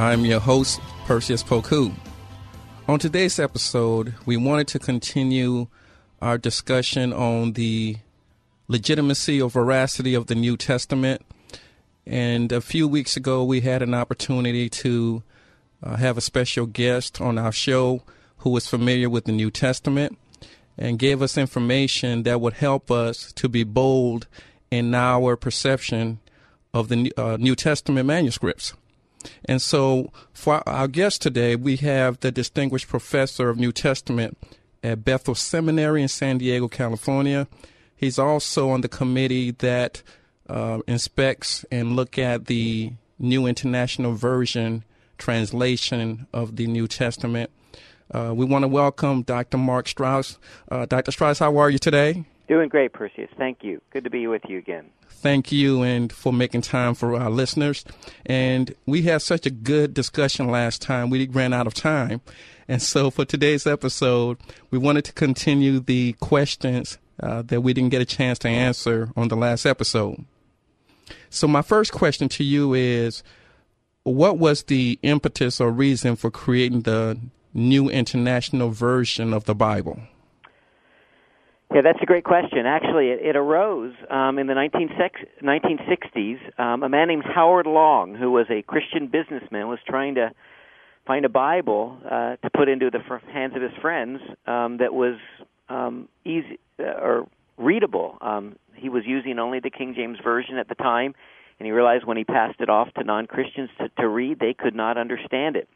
I'm your host, Perseus Poku. On today's episode, we wanted to continue our discussion on the legitimacy or veracity of the New Testament. And a few weeks ago, we had an opportunity to uh, have a special guest on our show who was familiar with the New Testament and gave us information that would help us to be bold in our perception of the uh, New Testament manuscripts. And so, for our guest today, we have the distinguished professor of New Testament at Bethel Seminary in San Diego, California. He's also on the committee that uh, inspects and look at the New International Version translation of the New Testament. Uh, we want to welcome Dr. Mark Strauss. Uh, Dr. Strauss, how are you today? Doing great, Perseus. Thank you. Good to be with you again thank you and for making time for our listeners. And we had such a good discussion last time. We ran out of time. And so for today's episode, we wanted to continue the questions uh, that we didn't get a chance to answer on the last episode. So my first question to you is what was the impetus or reason for creating the new international version of the Bible? Yeah, that's a great question. Actually, it, it arose um, in the 1960s. Um, a man named Howard Long, who was a Christian businessman, was trying to find a Bible uh, to put into the hands of his friends um, that was um, easy uh, or readable. Um, he was using only the King James version at the time, and he realized when he passed it off to non-Christians to, to read, they could not understand it.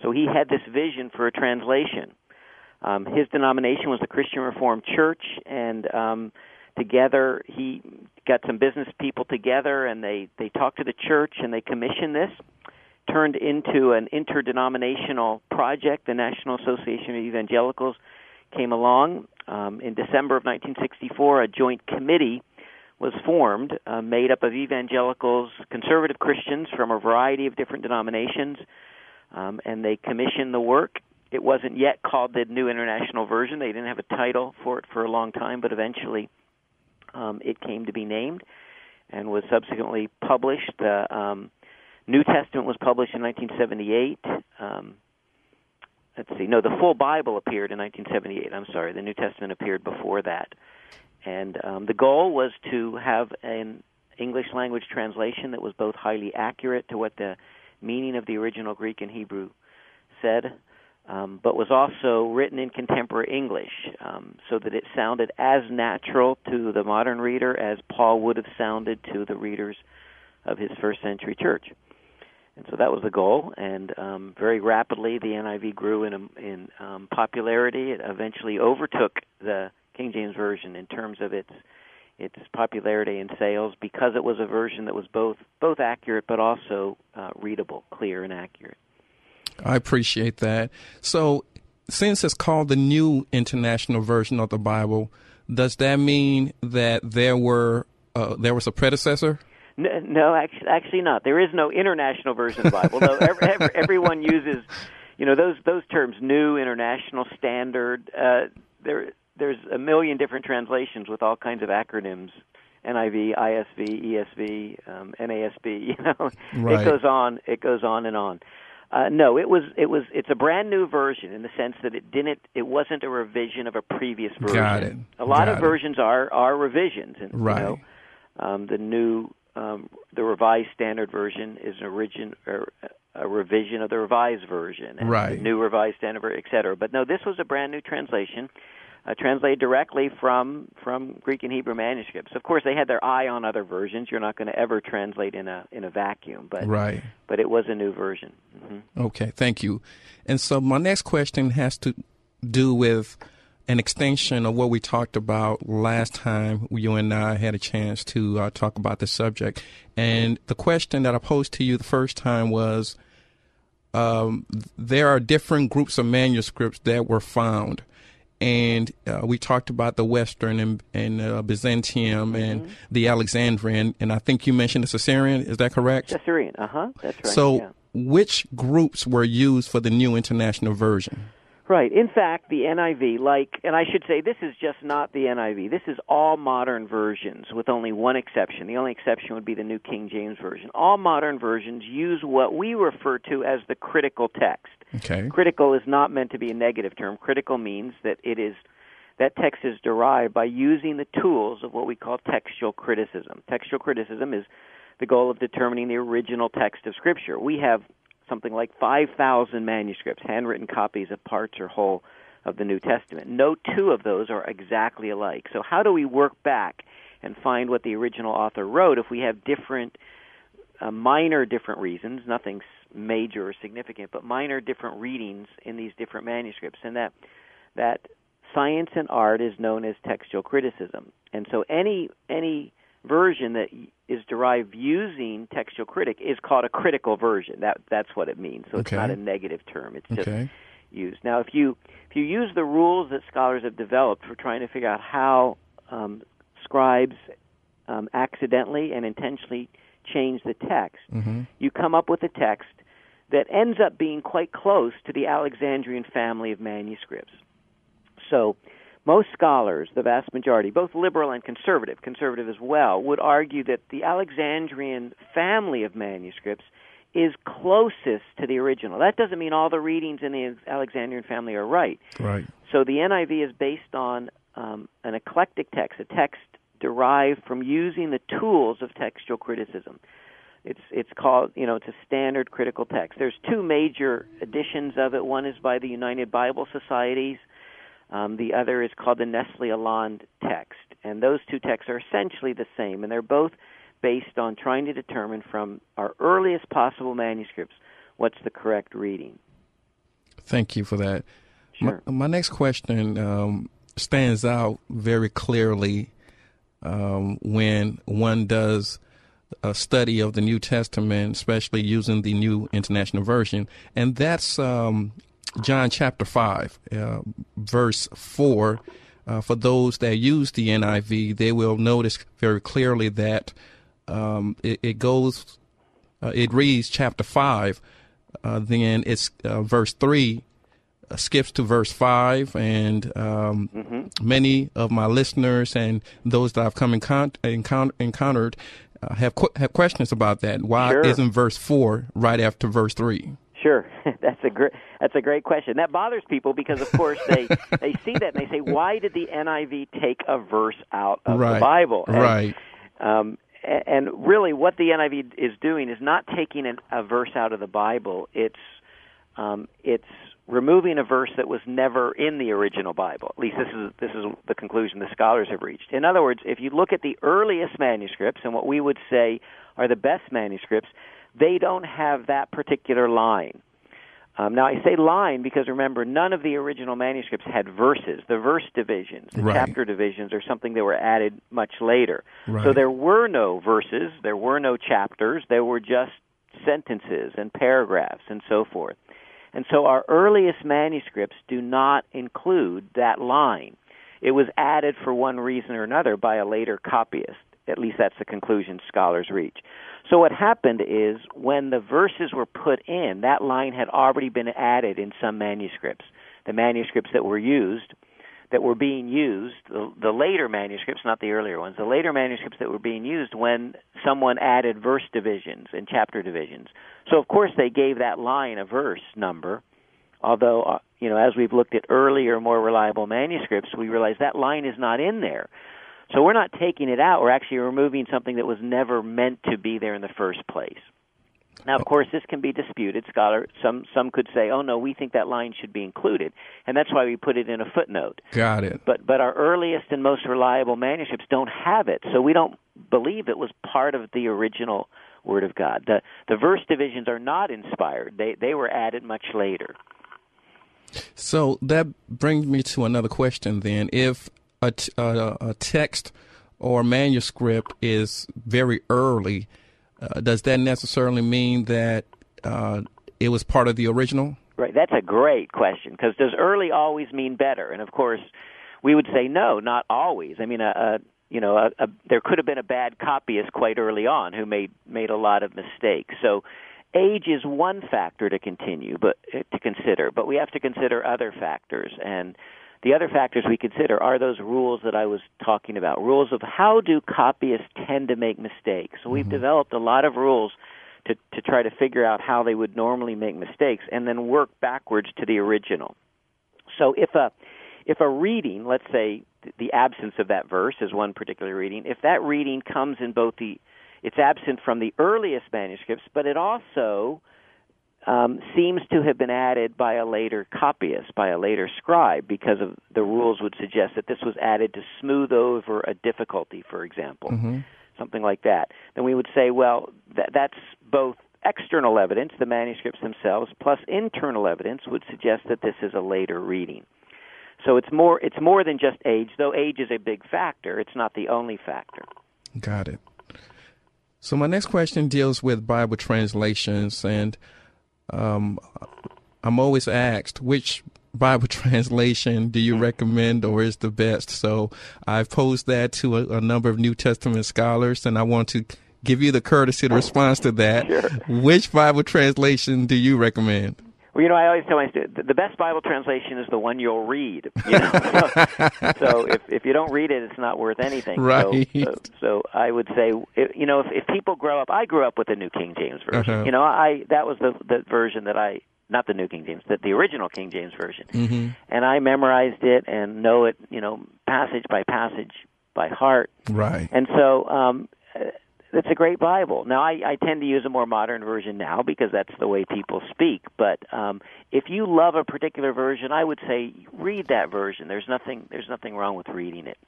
So he had this vision for a translation. Um, his denomination was the Christian Reformed Church, and um, together he got some business people together, and they they talked to the church, and they commissioned this. Turned into an interdenominational project. The National Association of Evangelicals came along um, in December of 1964. A joint committee was formed, uh, made up of evangelicals, conservative Christians from a variety of different denominations, um, and they commissioned the work it wasn't yet called the New International Version. They didn't have a title for it for a long time, but eventually um, it came to be named and was subsequently published. The um, New Testament was published in 1978. Um, let's see, no, the full Bible appeared in 1978. I'm sorry, the New Testament appeared before that. And um, the goal was to have an English language translation that was both highly accurate to what the meaning of the original Greek and Hebrew said, um, but was also written in contemporary English um, so that it sounded as natural to the modern reader as Paul would have sounded to the readers of his first century church. And so that was the goal, and um, very rapidly the NIV grew in, in um, popularity. It eventually overtook the King James Version in terms of its its popularity and sales because it was a version that was both both accurate but also uh, readable, clear, and accurate. I appreciate that. So, since it's called the New International Version of the Bible, does that mean that there were uh, there was a predecessor? No, no, actually, actually not. There is no international version of the Bible. Though every, every, everyone uses, you know, those those terms, new, international, standard. Uh, there, there's a million different translations with all kinds of acronyms. NIV, ISV, ESV, um, NASB. You know, right. it goes on. It goes on and on. Uh, no, it was it was it's a brand new version in the sense that it didn't it wasn't a revision of a previous version. Got it. A lot Got of it. versions are are revisions, and right. you know, um, the new um, the revised standard version is an origin or a revision of the revised version, and right. the new revised standard, et cetera. But no, this was a brand new translation uh, translated directly from from Greek and Hebrew manuscripts. Of course, they had their eye on other versions. You're not going to ever translate in a in a vacuum, but right. But it was a new version. Mm-hmm. Okay, thank you. And so my next question has to do with an extension of what we talked about last time you and I had a chance to uh, talk about this subject. And the question that I posed to you the first time was um, there are different groups of manuscripts that were found. And uh, we talked about the Western and, and uh, Byzantium Mm-hmm. and the Alexandrian, and I think you mentioned the Caesarean. Is that correct? Caesarean, uh huh. That's right. so, yeah. which groups were used for the New International Version? Right. In fact, the NIV, like, and I should say this is just not the NIV. This is all modern versions with only one exception. The only exception would be the New King James Version. All modern versions use what we refer to as the critical text. Okay. Critical is not meant to be a negative term. Critical means that it is that text is derived by using the tools of what we call textual criticism. Textual criticism is the goal of determining the original text of Scripture. We have something like 5,000 manuscripts, handwritten copies of parts or whole of the New Testament. No two of those are exactly alike. So, how do we work back and find what the original author wrote if we have different, uh, minor different reasons, nothing major or significant, but minor different readings in these different manuscripts? And that, that science and art is known as textual criticism. And so, any, any version that is derived using textual critic is called a critical version. That that's what it means. So it's Okay. not a negative term. It's just Okay. used. Now, if you if you use the rules that scholars have developed for trying to figure out how um, scribes um, accidentally and intentionally change the text, Mm-hmm. you come up with a text that ends up being quite close to the Alexandrian family of manuscripts. So, most scholars, the vast majority, both liberal and conservative, conservative as well, would argue that the Alexandrian family of manuscripts is closest to the original. That doesn't mean all the readings in the Alexandrian family are right. Right. So the NIV is based on um, an eclectic text, a text derived from using the tools of textual criticism. It's it's called you know it's a standard critical text. There's two major editions of it. One is by the United Bible Societies. Um, the other is called the Nestle Aland text, and those two texts are essentially the same, and they're both based on trying to determine from our earliest possible manuscripts what's the correct reading. Thank you for that. Sure. My, my next question um, stands out very clearly um, when one does a study of the New Testament, especially using the New International Version, and that's um, John chapter 5, uh, verse 4. Uh, for those that use the NIV, they will notice very clearly that um, it, it goes, uh, it reads chapter 5, uh, then it's uh, verse 3 uh, skips to verse 5 and um, many of my listeners and those that i've come encount- encount- encountered uh, have qu- have questions about that why Sure. isn't verse 4 right after verse 3 Sure, that's a great that's a great question. That bothers people because, of course, they they see that and they say, "Why did the NIV take a verse out of right the Bible?" And, right Um, and really, what the NIV is doing is not taking an, a verse out of the Bible. It's um, it's removing a verse that was never in the original Bible. At least this is this is the conclusion the scholars have reached. In other words, if you look at the earliest manuscripts and what we would say are the best manuscripts, they don't have that particular line. Um, now I say line because remember, none of the original manuscripts had verses. The verse divisions, the Right. chapter divisions, are something that were added much later. So there were no verses, there were no chapters, there were just sentences and paragraphs and so forth. And so our earliest manuscripts do not include that line. It was added for one reason or another by a later copyist. At least that's the conclusion scholars reach. So what happened is when the verses were put in, that line had already been added in some manuscripts. The manuscripts that were used, that were being used, the, the later manuscripts, not the earlier ones, the later manuscripts that were being used when someone added verse divisions and chapter divisions. So of course they gave that line a verse number. Although, uh, you know, as we've looked at earlier, more reliable manuscripts, we realize that line is not in there. So we're not taking it out. We're actually removing something that was never meant to be there in the first place. Now, of oh. course, this can be disputed. Scholar, some some could say, "Oh no, we think that line should be included," and that's why we put it in a footnote. got it But but our earliest and most reliable manuscripts don't have it, so we don't believe it was part of the original Word of God. The the verse divisions are not inspired; they they were added much later. So that brings me to another question then. If a, text or manuscript is very early, uh, does that necessarily mean that uh, it was part of the original? Right. That's a great question because does early always mean better? And of course, we would say no, not always. I mean, a, a you know, a, a, there could have been a bad copyist quite early on who made made a lot of mistakes. So, age is one factor to continue, but to consider. But we have to consider other factors and the other factors we consider are those rules that I was talking about rules of how do copyists tend to make mistakes. So we've mm-hmm. developed a lot of rules to, to try to figure out how they would normally make mistakes and then work backwards to the original. So if a if a reading, let's say the absence of that verse is one particular reading, if that reading comes in both the it's absent from the earliest manuscripts, but it also um, seems to have been added by a later copyist, by a later scribe, because of the rules would suggest that this was added to smooth over a difficulty, for example, mm-hmm. something like that. Then we would say, well, th- that's both external evidence, the manuscripts themselves, plus internal evidence would suggest that this is a later reading. So it's more it's more than just age, though age is a big factor. It's not the only factor. Got it. So my next question deals with Bible translations and um, I'm always asked which Bible translation do you recommend or is the best? So I've posed that to a, a, number of New Testament scholars, and I want to give you the courtesy to respond to that. Sure. Which Bible translation do you recommend? Well, you know, I always tell my students the best Bible translation is the one you'll read. You know? so, so if if you don't read it, it's not worth anything. Right. So, so, so I would say, you know, if, if people grow up, I grew up with the New King James version. Uh-huh. You know, I that was the the version that I not the New King James, but the original King James version, mm-hmm. and I memorized it and know it, you know, passage by passage by heart. Right. And so um, it's a great Bible. Now, I, I tend to use a more modern version now because that's the way people speak. But um, if you love a particular version, I would say read that version. There's nothing there's nothing wrong with reading it.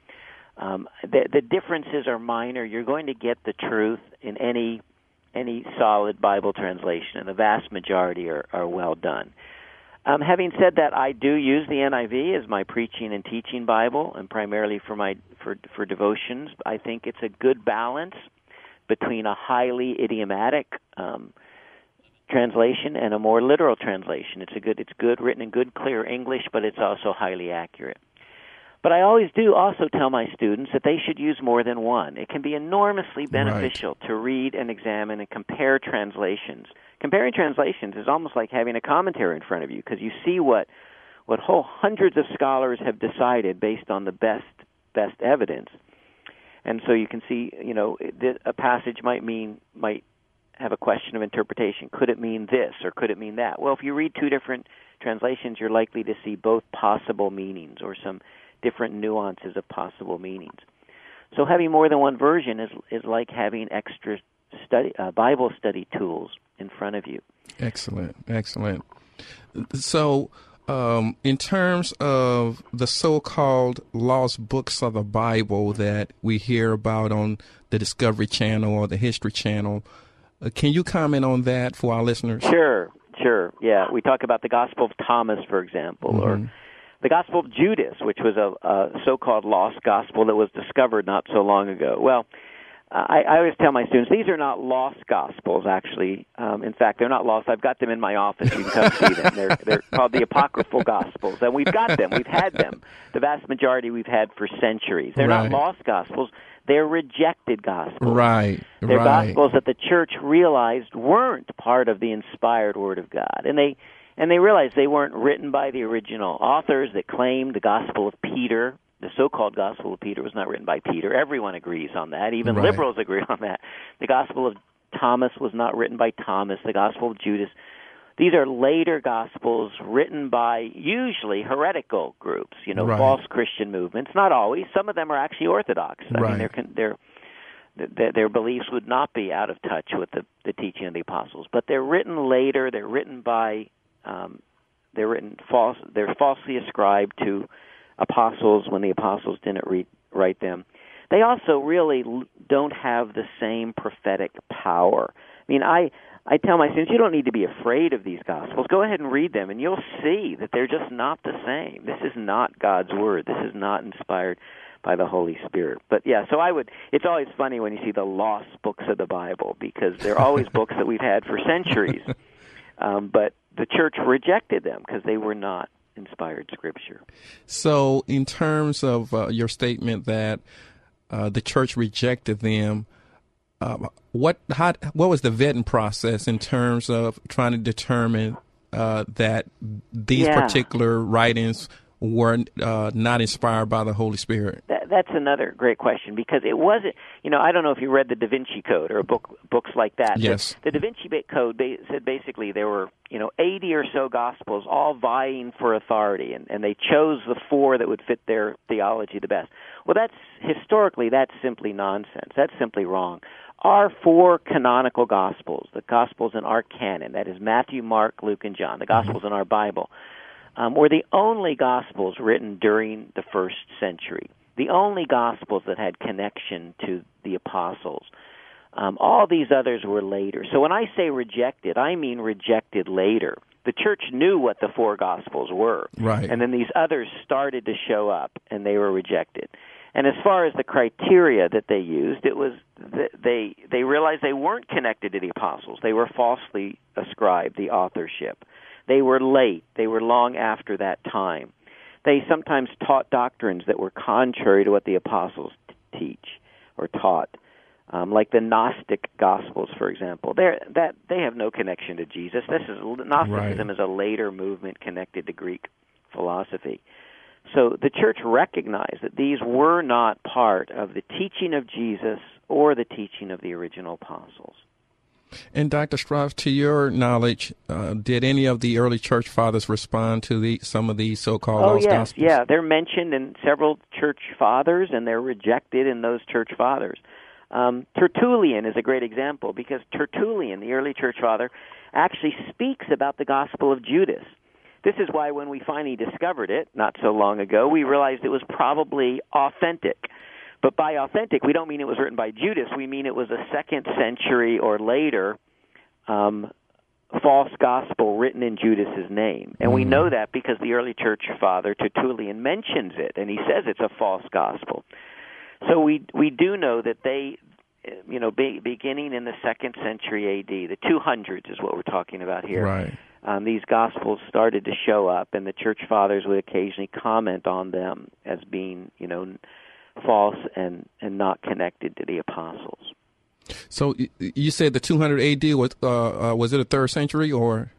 Um, the, the differences are minor. You're going to get the truth in any any solid Bible translation, and the vast majority are, are well done. Um, having said that, I do use the NIV as my preaching and teaching Bible, and primarily for my for for devotions. I think it's a good balance between a highly idiomatic um, translation and a more literal translation. It's a good, it's good written in good, clear English, but it's also highly accurate. But I always do also tell my students that they should use more than one. It can be enormously beneficial right. to read and examine and compare translations. Comparing translations is almost like having a commentary in front of you because you see what what whole hundreds of scholars have decided based on the best best evidence and so you can see, you know, a passage might mean might have a question of interpretation. Could it mean this or could it mean that? Well, if you read two different translations, you're likely to see both possible meanings or some different nuances of possible meanings. So having more than one version is is like having extra study uh, Bible study tools in front of you. Excellent, excellent. So um, in terms of the so-called lost books of the Bible that we hear about on the Discovery Channel or the History Channel, uh, can you comment on that for our listeners? Sure, sure. Yeah, we talk about the Gospel of Thomas, for example, mm-hmm. or the Gospel of Judas, which was a, a so-called lost gospel that was discovered not so long ago. Well, I, I always tell my students these are not lost gospels. Actually, um, in fact, they're not lost. I've got them in my office. You can come see them. They're they're called the apocryphal gospels, and we've got them. We've had them. The vast majority we've had for centuries. They're right. not lost gospels. They're rejected gospels. Right. They're right. gospels that the church realized weren't part of the inspired Word of God, and they and they realized they weren't written by the original authors that claimed the Gospel of Peter the so-called Gospel of Peter was not written by Peter. Everyone agrees on that. Even right. liberals agree on that. The Gospel of Thomas was not written by Thomas. The Gospel of Judas. These are later Gospels written by usually heretical groups, you know, right. false Christian movements. Not always. Some of them are actually Orthodox. I right. mean, their their their beliefs would not be out of touch with the the teaching of the apostles. But they're written later. They're written by um, they're written false. They're falsely ascribed to apostles when the apostles didn't read, write them. They also really don't have the same prophetic power. I mean, I I tell my students, you don't need to be afraid of these gospels. Go ahead and read them, and you'll see that they're just not the same. This is not God's word. This is not inspired by the Holy Spirit. But yeah, so I would. It's always funny when you see the lost books of the Bible because they're always books that we've had for centuries. Um, but the church rejected them because they were not inspired scripture. So, in terms of uh, your statement that uh, the church rejected them, uh, what how, what was the vetting process in terms of trying to determine uh, that these Yeah. particular writings were uh, not inspired by the Holy Spirit? That, that's another great question because it wasn't. You know, I don't know if you read the Da Vinci Code or book books like that. Yes. The, the Da Vinci Code ba- said basically there were you know 80 or so gospels all vying for authority, and, and they chose the four that would fit their theology the best. Well, that's historically that's simply nonsense. That's simply wrong. Our four canonical gospels, the gospels in our canon, that is Matthew, Mark, Luke, and John, the gospels in our Bible, um, were the only gospels written during the first century, the only gospels that had connection to the apostles. Um, all these others were later. So when I say rejected, I mean rejected later. The church knew what the four gospels were, Right. and then these others started to show up, and they were rejected. And as far as the criteria that they used, it was th- they they realized they weren't connected to the apostles. They were falsely ascribed the authorship. They were late. They were long after that time. They sometimes taught doctrines that were contrary to what the apostles t- teach or taught, um, like the Gnostic Gospels, for example. They're, that they have no connection to Jesus. This is Gnosticism is a later movement connected to Greek philosophy. So the church recognized that these were not part of the teaching of Jesus or the teaching of the original apostles. And Dr. Strauss, to your knowledge, uh, did any of the early church fathers respond to the some of these so-called Oh lost yes, gospels? yeah, they're mentioned in several church fathers, and they're rejected in those church fathers. Um, Tertullian is a great example because Tertullian, the early church father, actually speaks about the Gospel of Judas. This is why when we finally discovered it not so long ago, we realized it was probably authentic. But by authentic, we don't mean it was written by Judas. We mean it was a second century or later um, false gospel written in Judas's name. And we know that because the early church father Tertullian mentions it and he says it's a false gospel. So we we do know that they you know be, beginning in the second century AD, the 200s is what we're talking about here. Right. Um, these gospels started to show up, and the church fathers would occasionally comment on them as being, you know, false and and not connected to the apostles. So you said the 200 AD was uh, uh, was it a third century or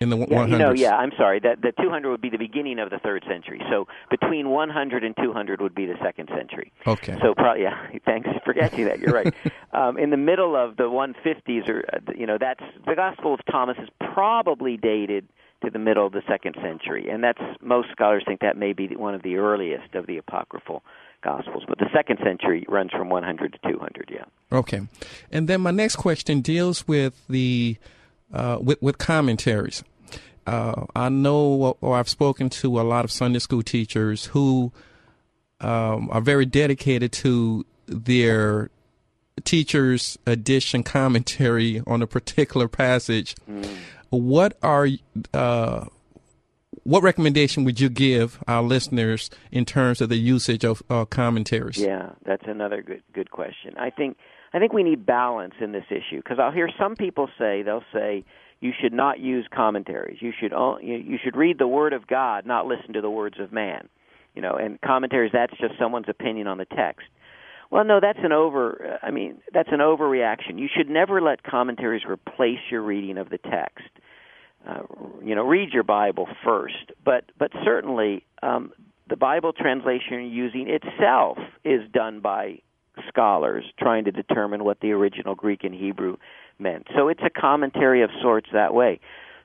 in the Yeah, 100s? you know, yeah, I'm sorry. That the 200 would be the beginning of the third century. So between 100 and 200 would be the second century. Okay. So probably, yeah. Thanks for catching that. You're right. um, in the middle of the 150s, or uh, you know, that's the Gospel of Thomas is probably dated to the middle of the second century, and that's most scholars think that may be one of the earliest of the apocryphal Gospels. But the second century runs from 100 to 200. Yeah. Okay, and then my next question deals with the uh, with with commentaries. Uh, I know, or I've spoken to a lot of Sunday school teachers who um, are very dedicated to their teacher's edition commentary on a particular passage. What are uh, what recommendation would you give our listeners in terms of the usage of uh, commentaries? Yeah, that's another good good question. I think I think we need balance in this issue because I'll hear some people say they'll say you should not use commentaries. You should you should read the Word of God, not listen to the words of man. You know, and commentaries that's just someone's opinion on the text. Well, no, that's an over. I mean, that's an overreaction. You should never let commentaries replace your reading of the text. Uh, you know, read your Bible first, but but certainly um, the Bible translation you're using itself is done by scholars trying to determine what the original Greek and Hebrew meant. So it's a commentary of sorts that way.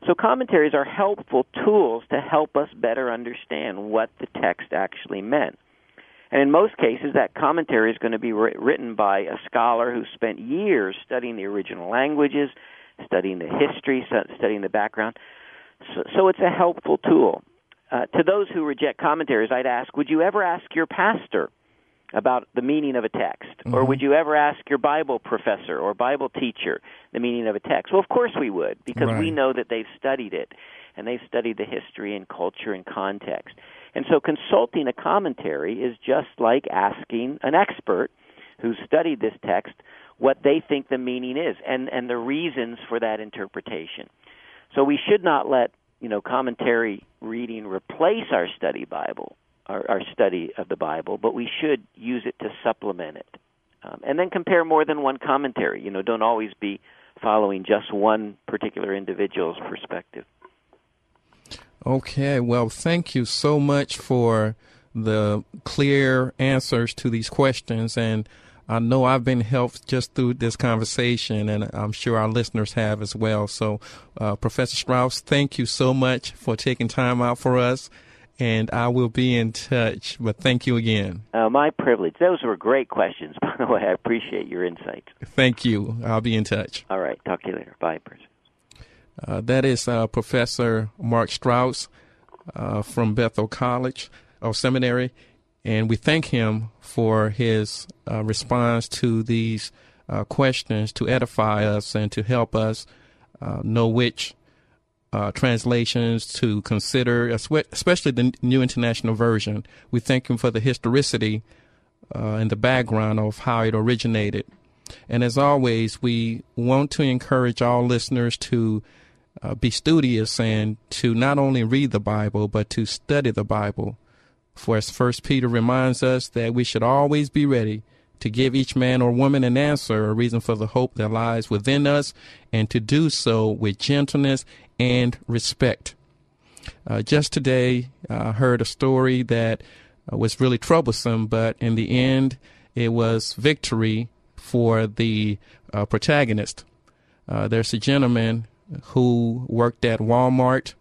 So commentaries are helpful tools to help us better understand what the text actually meant. And in most cases, that commentary is going to be written by a scholar who spent years studying the original languages, studying the history, studying the background. So, so it's a helpful tool. Uh, to those who reject commentaries, I'd ask, would you ever ask your pastor about the meaning of a text? Or would you ever ask your Bible professor or Bible teacher the meaning of a text? Well, of course we would, because we know that they've studied it and they've studied the history and culture and context. And so consulting a commentary is just like asking an expert who's studied this text what they think the meaning is and, and the reasons for that interpretation. So we should not let you know commentary reading replace our study Bible, our, our study of the Bible, but we should use it to supplement it, um, and then compare more than one commentary. You know, don't always be following just one particular individual's perspective. Okay, well, thank you so much for the clear answers to these questions. And I know I've been helped just through this conversation, and I'm sure our listeners have as well. So, uh, Professor Strauss, thank you so much for taking time out for us. And I will be in touch. But thank you again. Uh, my privilege. Those were great questions, by the way. I appreciate your insights. Thank you. I'll be in touch. All right. Talk to you later. Bye, Bruce. Uh, that is uh, Professor Mark Strauss uh, from Bethel College or Seminary, and we thank him for his uh, response to these uh, questions to edify us and to help us uh, know which translations to consider, especially the New International Version. We thank him for the historicity and the background of how it originated. And as always, we want to encourage all listeners to uh, be studious and to not only read the Bible, but to study the Bible. For as First Peter reminds us that we should always be ready to give each man or woman an answer, a reason for the hope that lies within us, and to do so with gentleness and respect. Uh, just today, I heard a story that uh, was really troublesome, but in the end, it was victory for the uh, protagonist. Uh, there's a gentleman who worked at Walmart,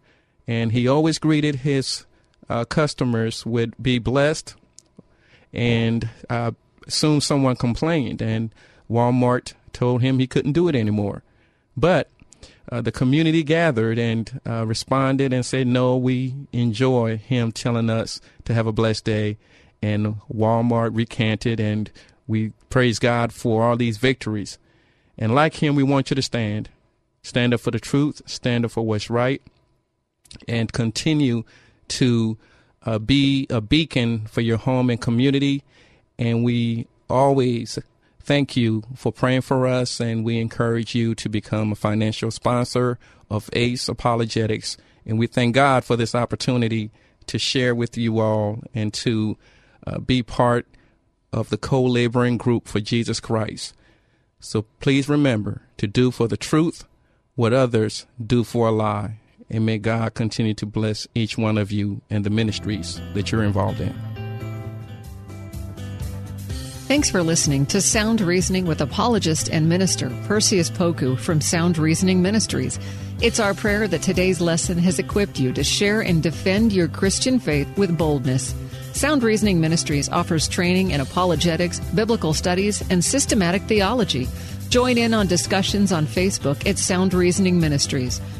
and he always greeted his uh, customers would "Be blessed." And uh, soon someone complained, and Walmart told him he couldn't do it anymore. But uh, the community gathered and uh, responded and said, "No, we enjoy him telling us to have a blessed day." And Walmart recanted, and we praise God for all these victories. And like him, we want you to stand stand up for the truth, stand up for what's right, and continue to uh, be a beacon for your home and community. And we always thank you for praying for us, and we encourage you to become a financial sponsor of ACE Apologetics. And we thank God for this opportunity to share with you all and to uh, be part of the co laboring group for Jesus Christ. So please remember to do for the truth what others do for a lie. And may God continue to bless each one of you and the ministries that you're involved in. Thanks for listening to Sound Reasoning with apologist and minister Perseus Poku from Sound Reasoning Ministries. It's our prayer that today's lesson has equipped you to share and defend your Christian faith with boldness. Sound Reasoning Ministries offers training in apologetics, biblical studies, and systematic theology. Join in on discussions on Facebook at Sound Reasoning Ministries.